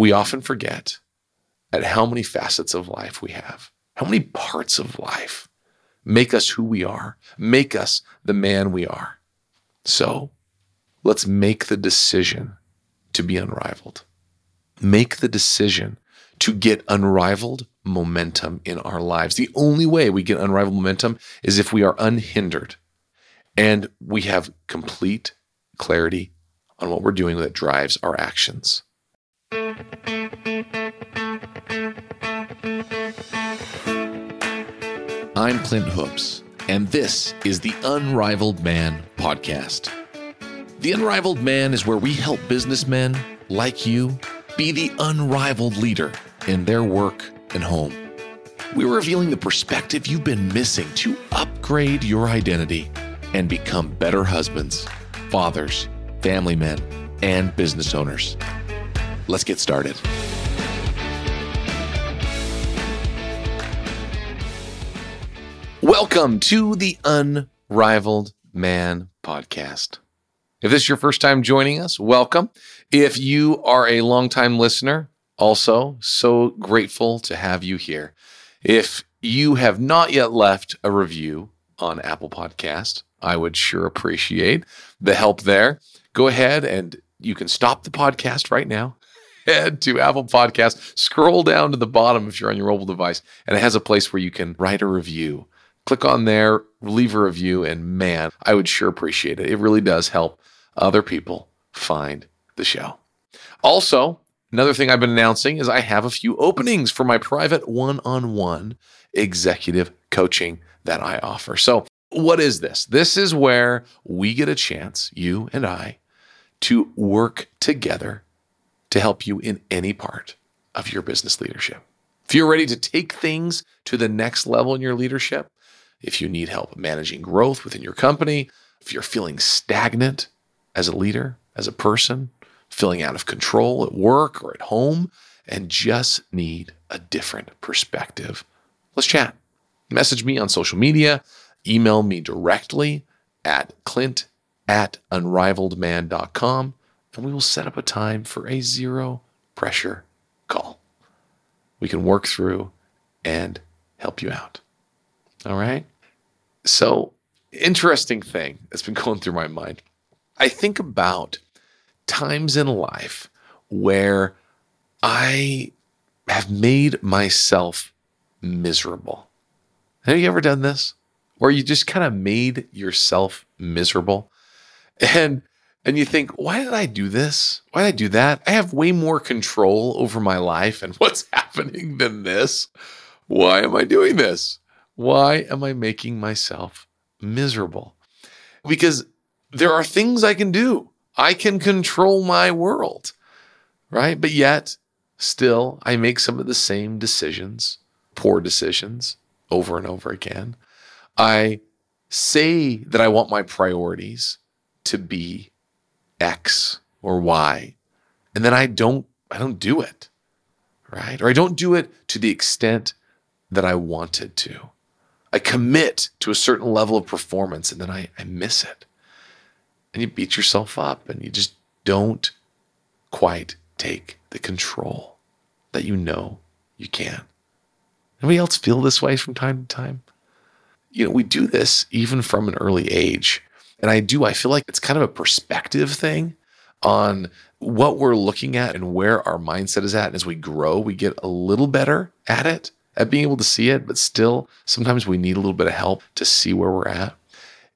we often forget at how many facets of life we have, how many parts of life make us who we are, make us the man we are. So let's make the decision to be unrivaled. Make the decision to get unrivaled momentum in our lives. The only way we get unrivaled momentum is if we are unhindered and we have complete clarity on what we're doing that drives our actions. I'm Clint Hoops, and this is the Unrivaled Man podcast. The Unrivaled Man is where we help businessmen like you be the unrivaled leader in their work and home. We're revealing the perspective you've been missing to upgrade your identity and become better husbands, fathers, family men, and business owners. Let's get started. Welcome to the Unrivaled Man podcast. If this is your first time joining us, welcome. If you are a longtime listener, also so grateful to have you here. If you have not yet left a review on Apple Podcast, I would sure appreciate the help there. Go ahead and you can stop the podcast right now. Head to Apple Podcast, scroll down to the bottom if you're on your mobile device, and it has a place where you can write a review click on there, leave a review, and man, I would sure appreciate it. It really does help other people find the show. Also, another thing I've been announcing is I have a few openings for my private one on one executive coaching that I offer. So, what is this? This is where we get a chance, you and I, to work together to help you in any part of your business leadership. If you're ready to take things to the next level in your leadership, if you need help managing growth within your company, if you're feeling stagnant as a leader, as a person, feeling out of control at work or at home, and just need a different perspective, let's chat. Message me on social media, email me directly at clint at unrivaledman.com, and we will set up a time for a zero pressure call. We can work through and help you out. All right. So, interesting thing that's been going through my mind. I think about times in life where I have made myself miserable. Have you ever done this? Where you just kind of made yourself miserable? And and you think, why did I do this? Why did I do that? I have way more control over my life and what's happening than this. Why am I doing this? Why am I making myself miserable? Because there are things I can do. I can control my world, right? But yet, still, I make some of the same decisions, poor decisions, over and over again. I say that I want my priorities to be X or Y, and then I don't I don't do it. Right? Or I don't do it to the extent that I wanted to. I commit to a certain level of performance and then I, I miss it. And you beat yourself up and you just don't quite take the control that you know you can. Anybody else feel this way from time to time? You know, we do this even from an early age. And I do, I feel like it's kind of a perspective thing on what we're looking at and where our mindset is at. And as we grow, we get a little better at it at being able to see it, but still, sometimes we need a little bit of help to see where we're at.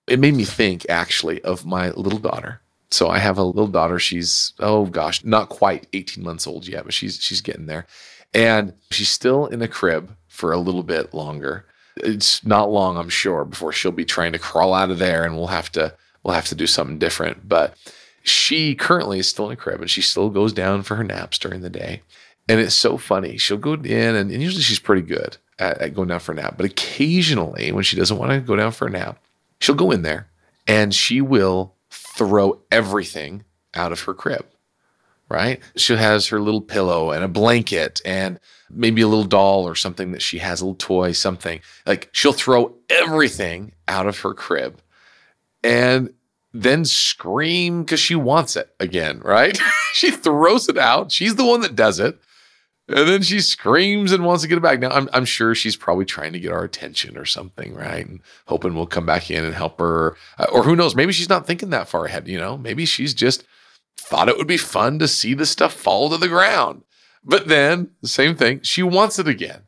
It made me think actually of my little daughter. So I have a little daughter. She's oh gosh, not quite 18 months old yet, but she's she's getting there. And she's still in a crib for a little bit longer. It's not long, I'm sure, before she'll be trying to crawl out of there and we'll have to we'll have to do something different. But she currently is still in a crib and she still goes down for her naps during the day. And it's so funny. She'll go in, and, and usually she's pretty good at, at, going down for a nap. But occasionally, when she doesn't want to go down for a nap, she'll go in there and she will throw everything out of her crib, right? She has her little pillow and a blanket and maybe a little doll or something that she has, a little toy, something. Like she'll throw everything out of her crib. And then scream because she wants it again, right? she throws it out. She's the one that does it. And then she screams and wants to get it back. Now, I'm, I'm sure she's probably trying to get our attention or something, right? And hoping we'll come back in and help her. Uh, or who knows? Maybe she's not thinking that far ahead, you know? Maybe she's just thought it would be fun to see the stuff fall to the ground. But then, same thing, she wants it again.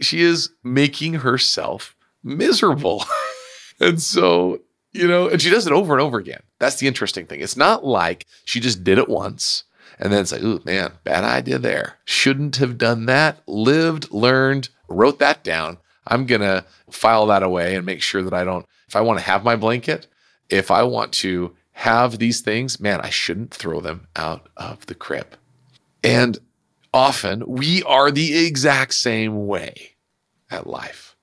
She is making herself miserable. and so, you know, and she does it over and over again. That's the interesting thing. It's not like she just did it once and then it's like, oh man, bad idea there. Shouldn't have done that. Lived, learned, wrote that down. I'm going to file that away and make sure that I don't, if I want to have my blanket, if I want to have these things, man, I shouldn't throw them out of the crib. And often we are the exact same way at life.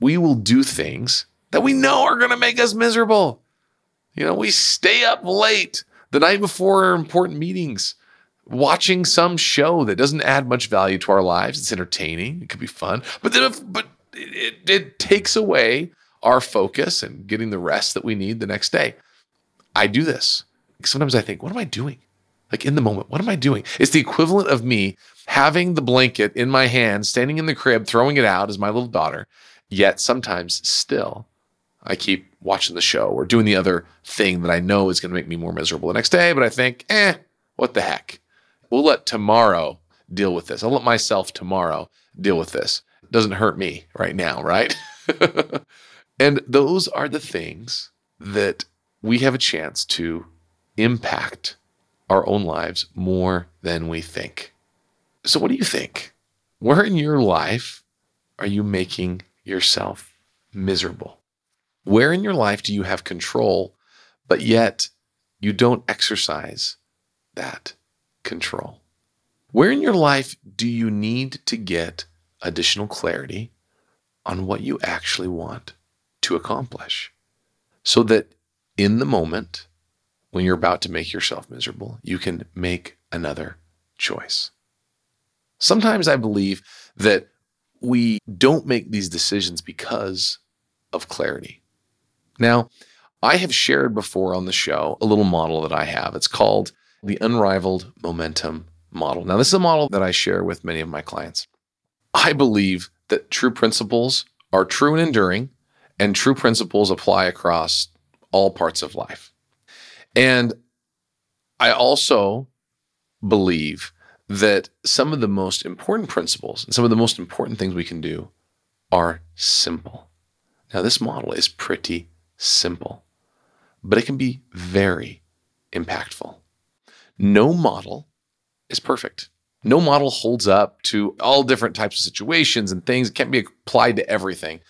We will do things that we know are going to make us miserable. You know, we stay up late the night before important meetings, watching some show that doesn't add much value to our lives. It's entertaining, it could be fun, but then, if, but it, it, it takes away our focus and getting the rest that we need the next day. I do this. Sometimes I think, what am I doing? Like in the moment, what am I doing? It's the equivalent of me having the blanket in my hand, standing in the crib, throwing it out as my little daughter. Yet sometimes still, I keep watching the show or doing the other thing that I know is going to make me more miserable the next day. But I think, eh, what the heck? We'll let tomorrow deal with this. I'll let myself tomorrow deal with this. It doesn't hurt me right now, right? and those are the things that we have a chance to impact our own lives more than we think. So, what do you think? Where in your life are you making yourself miserable? Where in your life do you have control, but yet you don't exercise that control? Where in your life do you need to get additional clarity on what you actually want to accomplish so that in the moment when you're about to make yourself miserable, you can make another choice? Sometimes I believe that we don't make these decisions because of clarity. Now, I have shared before on the show a little model that I have. It's called the Unrivaled Momentum Model. Now, this is a model that I share with many of my clients. I believe that true principles are true and enduring, and true principles apply across all parts of life. And I also believe that some of the most important principles and some of the most important things we can do are simple. Now, this model is pretty simple, but it can be very impactful. No model is perfect. No model holds up to all different types of situations and things. It can't be applied to everything.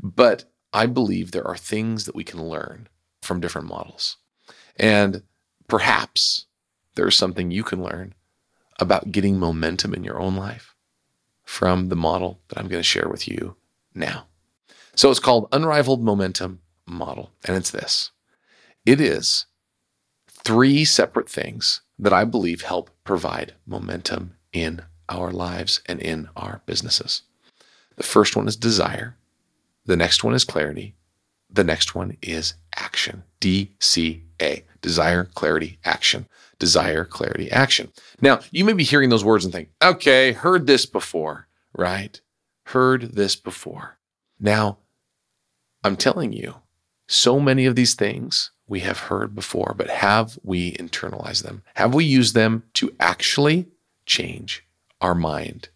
But I believe there are things that we can learn from different models. And perhaps there's something you can learn about getting momentum in your own life from the model that I'm going to share with you now. So it's called Unrivaled Momentum model, and it's this it is three separate things that I believe help provide momentum in our lives and in our businesses. The first one is desire, the next one is clarity, the next one is action. DCA desire, clarity, action. Desire, clarity, action. Now, you may be hearing those words and think, okay, heard this before, right? Heard this before. Now, I'm telling you, so many of these things we have heard before, but have we internalized them? Have we used them to actually change our mind,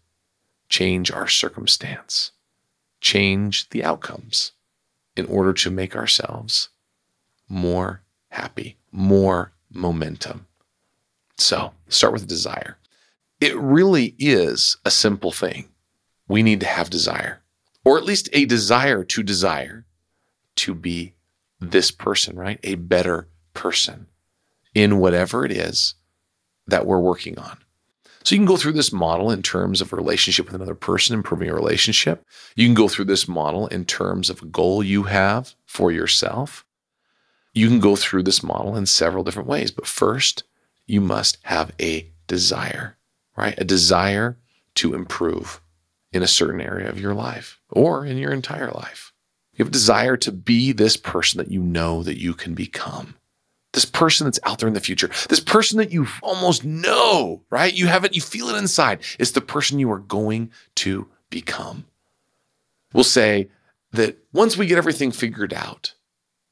change our circumstance, change the outcomes in order to make ourselves more happy, more momentum? So, start with desire. It really is a simple thing. We need to have desire, or at least a desire to desire to be this person, right? A better person in whatever it is that we're working on. So you can go through this model in terms of relationship with another person, improving a relationship. You can go through this model in terms of a goal you have for yourself. You can go through this model in several different ways, but first, you must have a desire, right? A desire to improve in a certain area of your life or in your entire life. You have a desire to be this person that you know that you can become. This person that's out there in the future, this person that you almost know, right? You have it, you feel it inside, It's the person you are going to become. We'll say that once we get everything figured out,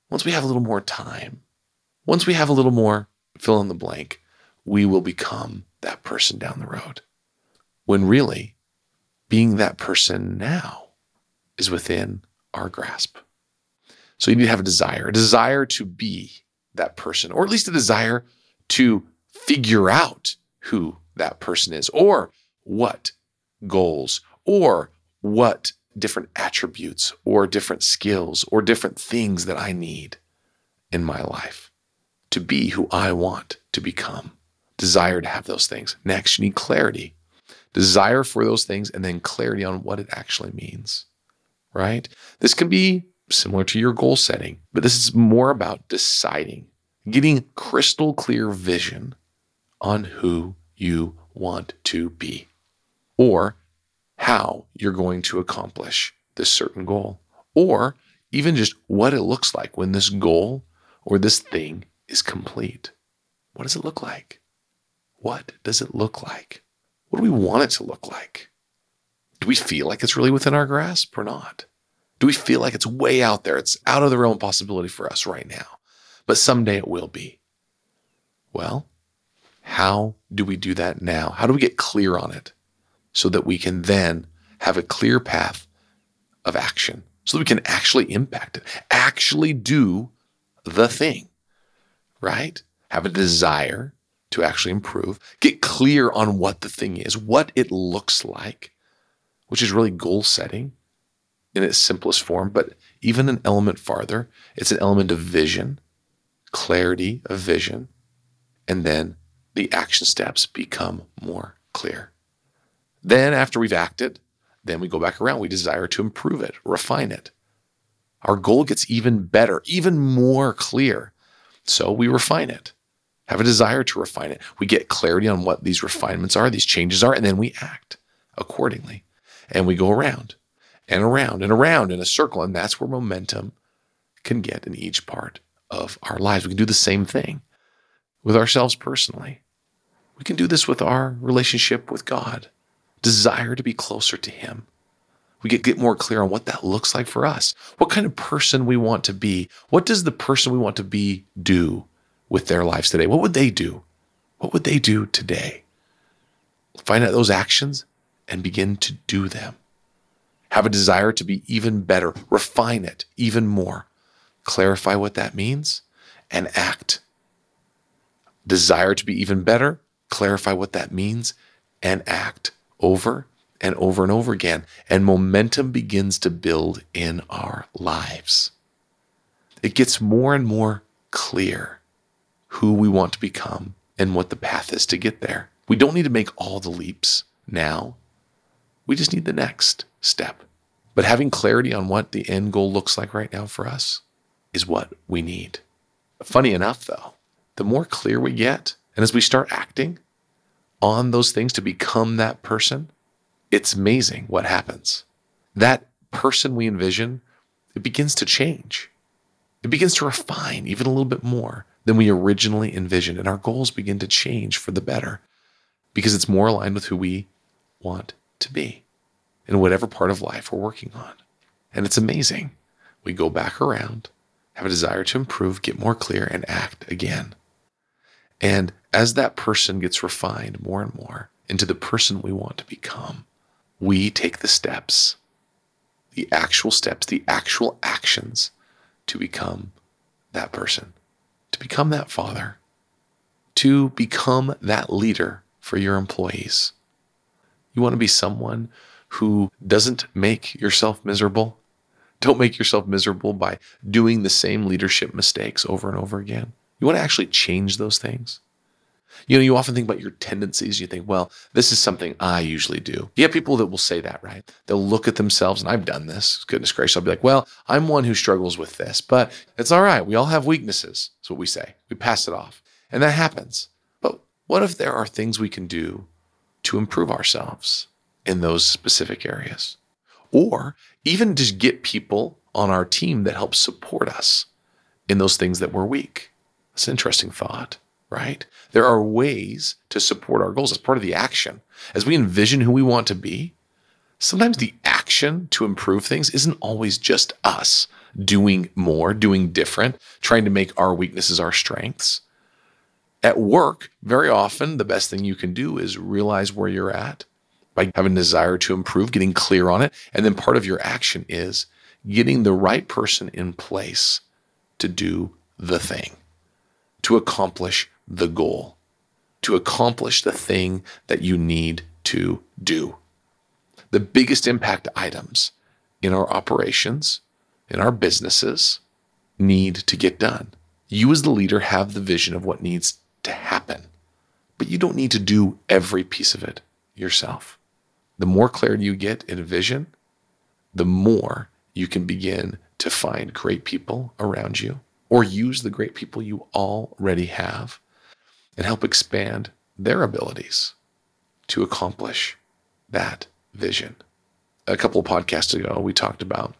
once we have a little more time, once we have a little more fill in the blank, we will become that person down the road. When really, being that person now is within our grasp. So you need to have a desire, a desire to be that person, or at least a desire to figure out who that person is, or what goals, or what different attributes, or different skills, or different things that I need in my life to be who I want to become. Desire to have those things. Next, you need clarity. Desire for those things, and then clarity on what it actually means, right? This can be similar to your goal setting, but this is more about deciding, getting crystal clear vision on who you want to be or how you're going to accomplish this certain goal, or even just what it looks like when this goal or this thing is complete. What does it look like? What does it look like? What do we want it to look like? Do we feel like it's really within our grasp or not? Do we feel like it's way out there? It's out of the realm of possibility for us right now, but someday it will be. Well, how do we do that now? How do we get clear on it so that we can then have a clear path of action so that we can actually impact it, actually do the thing, right? Have a desire to actually improve, get clear on what the thing is, what it looks like, which is really goal setting in its simplest form, but even an element farther, it's an element of vision, clarity of vision, and then the action steps become more clear. Then, after we've acted, then we go back around. We desire to improve it, refine it. Our goal gets even better, even more clear. So we refine it, have a desire to refine it. We get clarity on what these refinements are, these changes are, and then we act accordingly. And we go around and around and around in a circle. And that's where momentum can get in each part of our lives. We can do the same thing with ourselves personally. We can do this with our relationship with God, desire to be closer to Him. We get, get more clear on what that looks like for us, what kind of person we want to be. What does the person we want to be do with their lives today? What would they do? What would they do today? Find out those actions and begin to do them have a desire to be even better, refine it even more, clarify what that means, and act. Desire to be even better, clarify what that means, and act over and over and over again. And momentum begins to build in our lives. It gets more and more clear who we want to become and what the path is to get there. We don't need to make all the leaps now. We just need the next step. But having clarity on what the end goal looks like right now for us is what we need. Funny enough, though, the more clear we get, and as we start acting on those things to become that person, it's amazing what happens. That person we envision, it begins to change. It begins to refine even a little bit more than we originally envisioned. And our goals begin to change for the better because it's more aligned with who we want to be in whatever part of life we're working on. And it's amazing. We go back around, have a desire to improve, get more clear, and act again. And as that person gets refined more and more into the person we want to become, we take the steps, the actual steps, the actual actions to become that person, to become that father, to become that leader for your employees. You want to be someone who doesn't make yourself miserable. Don't make yourself miserable by doing the same leadership mistakes over and over again. You want to actually change those things. You know, you often think about your tendencies. You think, well, this is something I usually do. You have people that will say that, right? They'll look at themselves, and I've done this. Goodness gracious. I'll be like, well, I'm one who struggles with this, but it's all right. We all have weaknesses. That's what we say. We pass it off. And that happens. But what if there are things we can do to improve ourselves? In those specific areas. Or even just get people on our team that help support us in those things that we're weak. That's an interesting thought, right? There are ways to support our goals as part of the action. As we envision who we want to be, sometimes the action to improve things isn't always just us doing more, doing different, trying to make our weaknesses our strengths. At work, very often, the best thing you can do is realize where you're at by having a desire to improve, getting clear on it. And then part of your action is getting the right person in place to do the thing, to accomplish the goal, to accomplish the thing that you need to do. The biggest impact items in our operations, in our businesses, need to get done. You, as the leader, have the vision of what needs to happen, but you don't need to do every piece of it yourself. The more clarity you get in vision, the more you can begin to find great people around you or use the great people you already have and help expand their abilities to accomplish that vision. A couple of podcasts ago, we talked about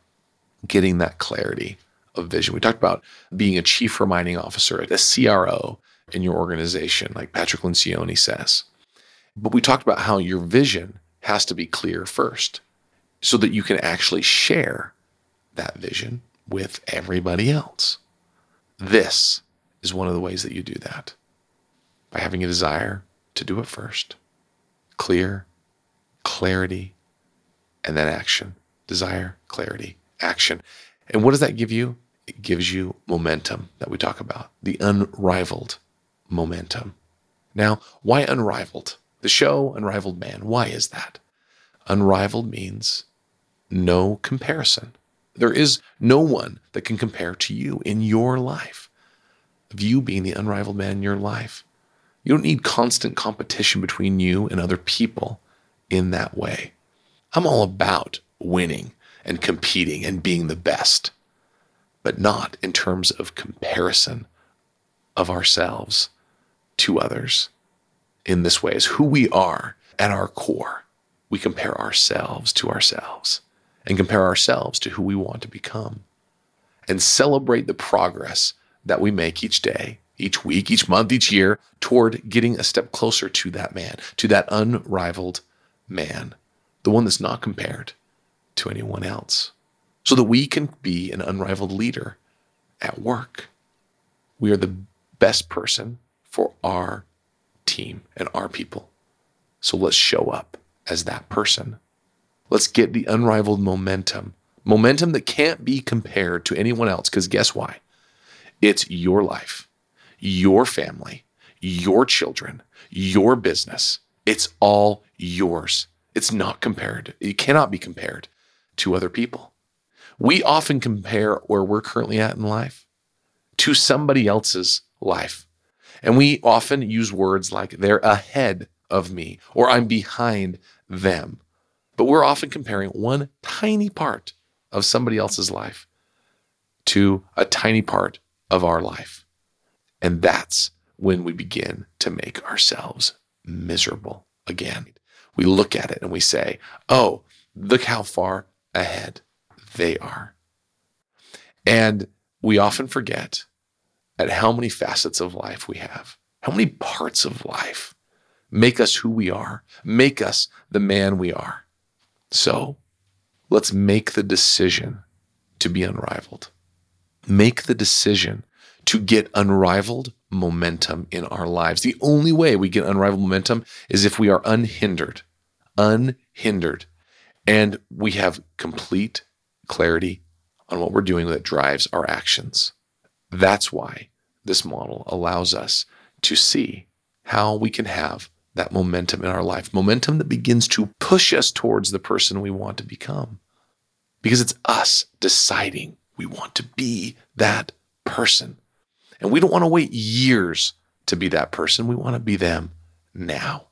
getting that clarity of vision. We talked about being a chief reminding officer, a CRO in your organization, like Patrick Lencioni says. But we talked about how your vision has to be clear first so that you can actually share that vision with everybody else. This is one of the ways that you do that by having a desire to do it first. Clear, clarity, and then action. Desire, clarity, action. And what does that give you? It gives you momentum that we talk about, the unrivaled momentum. Now, why unrivaled? The show Unrivaled Man, why is that? Unrivaled means no comparison. There is no one that can compare to you in your life, of you being the unrivaled man in your life. You don't need constant competition between you and other people in that way. I'm all about winning and competing and being the best, but not in terms of comparison of ourselves to others in this way, is who we are at our core. We compare ourselves to ourselves and compare ourselves to who we want to become and celebrate the progress that we make each day, each week, each month, each year toward getting a step closer to that man, to that unrivaled man, the one that's not compared to anyone else, so that we can be an unrivaled leader at work. We are the best person for our team and our people. So let's show up as that person Let's get the unrivaled momentum, momentum that can't be compared to anyone else. Because guess why? It's your life, your family, your children, your business. It's all yours. It's not compared. It cannot be compared to other people. We often compare where we're currently at in life to somebody else's life. And we often use words like they're ahead of me or I'm behind them. But we're often comparing one tiny part of somebody else's life to a tiny part of our life. And that's when we begin to make ourselves miserable again. We look at it and we say, oh, look how far ahead they are. And we often forget at how many facets of life we have, how many parts of life make us who we are, make us the man we are. So let's make the decision to be unrivaled. Make the decision to get unrivaled momentum in our lives. The only way we get unrivaled momentum is if we are unhindered, unhindered, and we have complete clarity on what we're doing that drives our actions. That's why this model allows us to see how we can have that momentum in our life, momentum that begins to push us towards the person we want to become. Because it's us deciding we want to be that person. And we don't want to wait years to be that person. We want to be them now.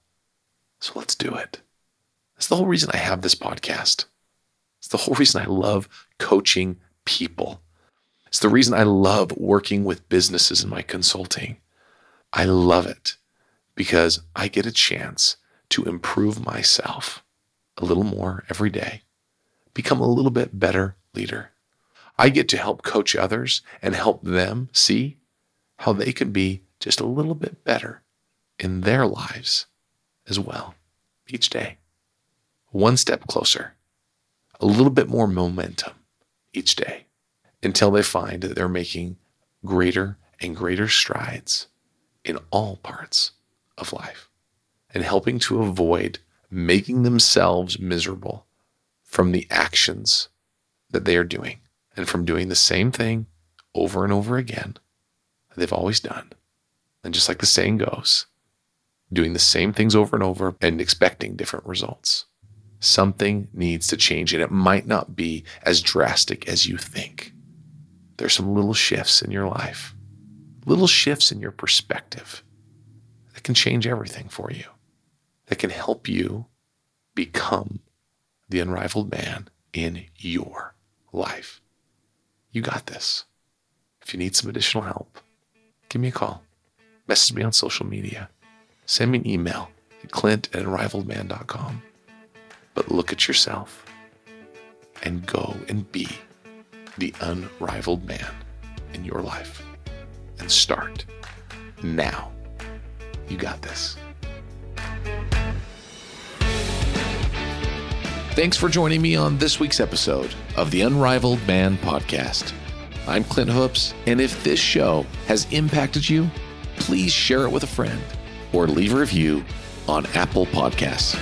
So let's do it. That's the whole reason I have this podcast. It's the whole reason I love coaching people. It's the reason I love working with businesses in my consulting. I love it because I get a chance to improve myself a little more every day, become a little bit better leader. I get to help coach others and help them see how they can be just a little bit better in their lives as well each day. One step closer, a little bit more momentum each day until they find that they're making greater and greater strides in all parts of life and helping to avoid making themselves miserable from the actions that they are doing and from doing the same thing over and over again that they've always done. And just like the saying goes, doing the same things over and over and expecting different results. Something needs to change, and it might not be as drastic as you think. There's some little shifts in your life, little shifts in your perspective that can change everything for you, that can help you become the unrivaled man in your life. You got this. If you need some additional help, give me a call. Message me on social media. Send me an email at clint at unrivaledman.com. But look at yourself and go and be the unrivaled man in your life and start now. You got this. Thanks for joining me on this week's episode of the Unrivaled Man Podcast. I'm Clint Hoops, and if this show has impacted you, please share it with a friend or leave a review on Apple Podcasts.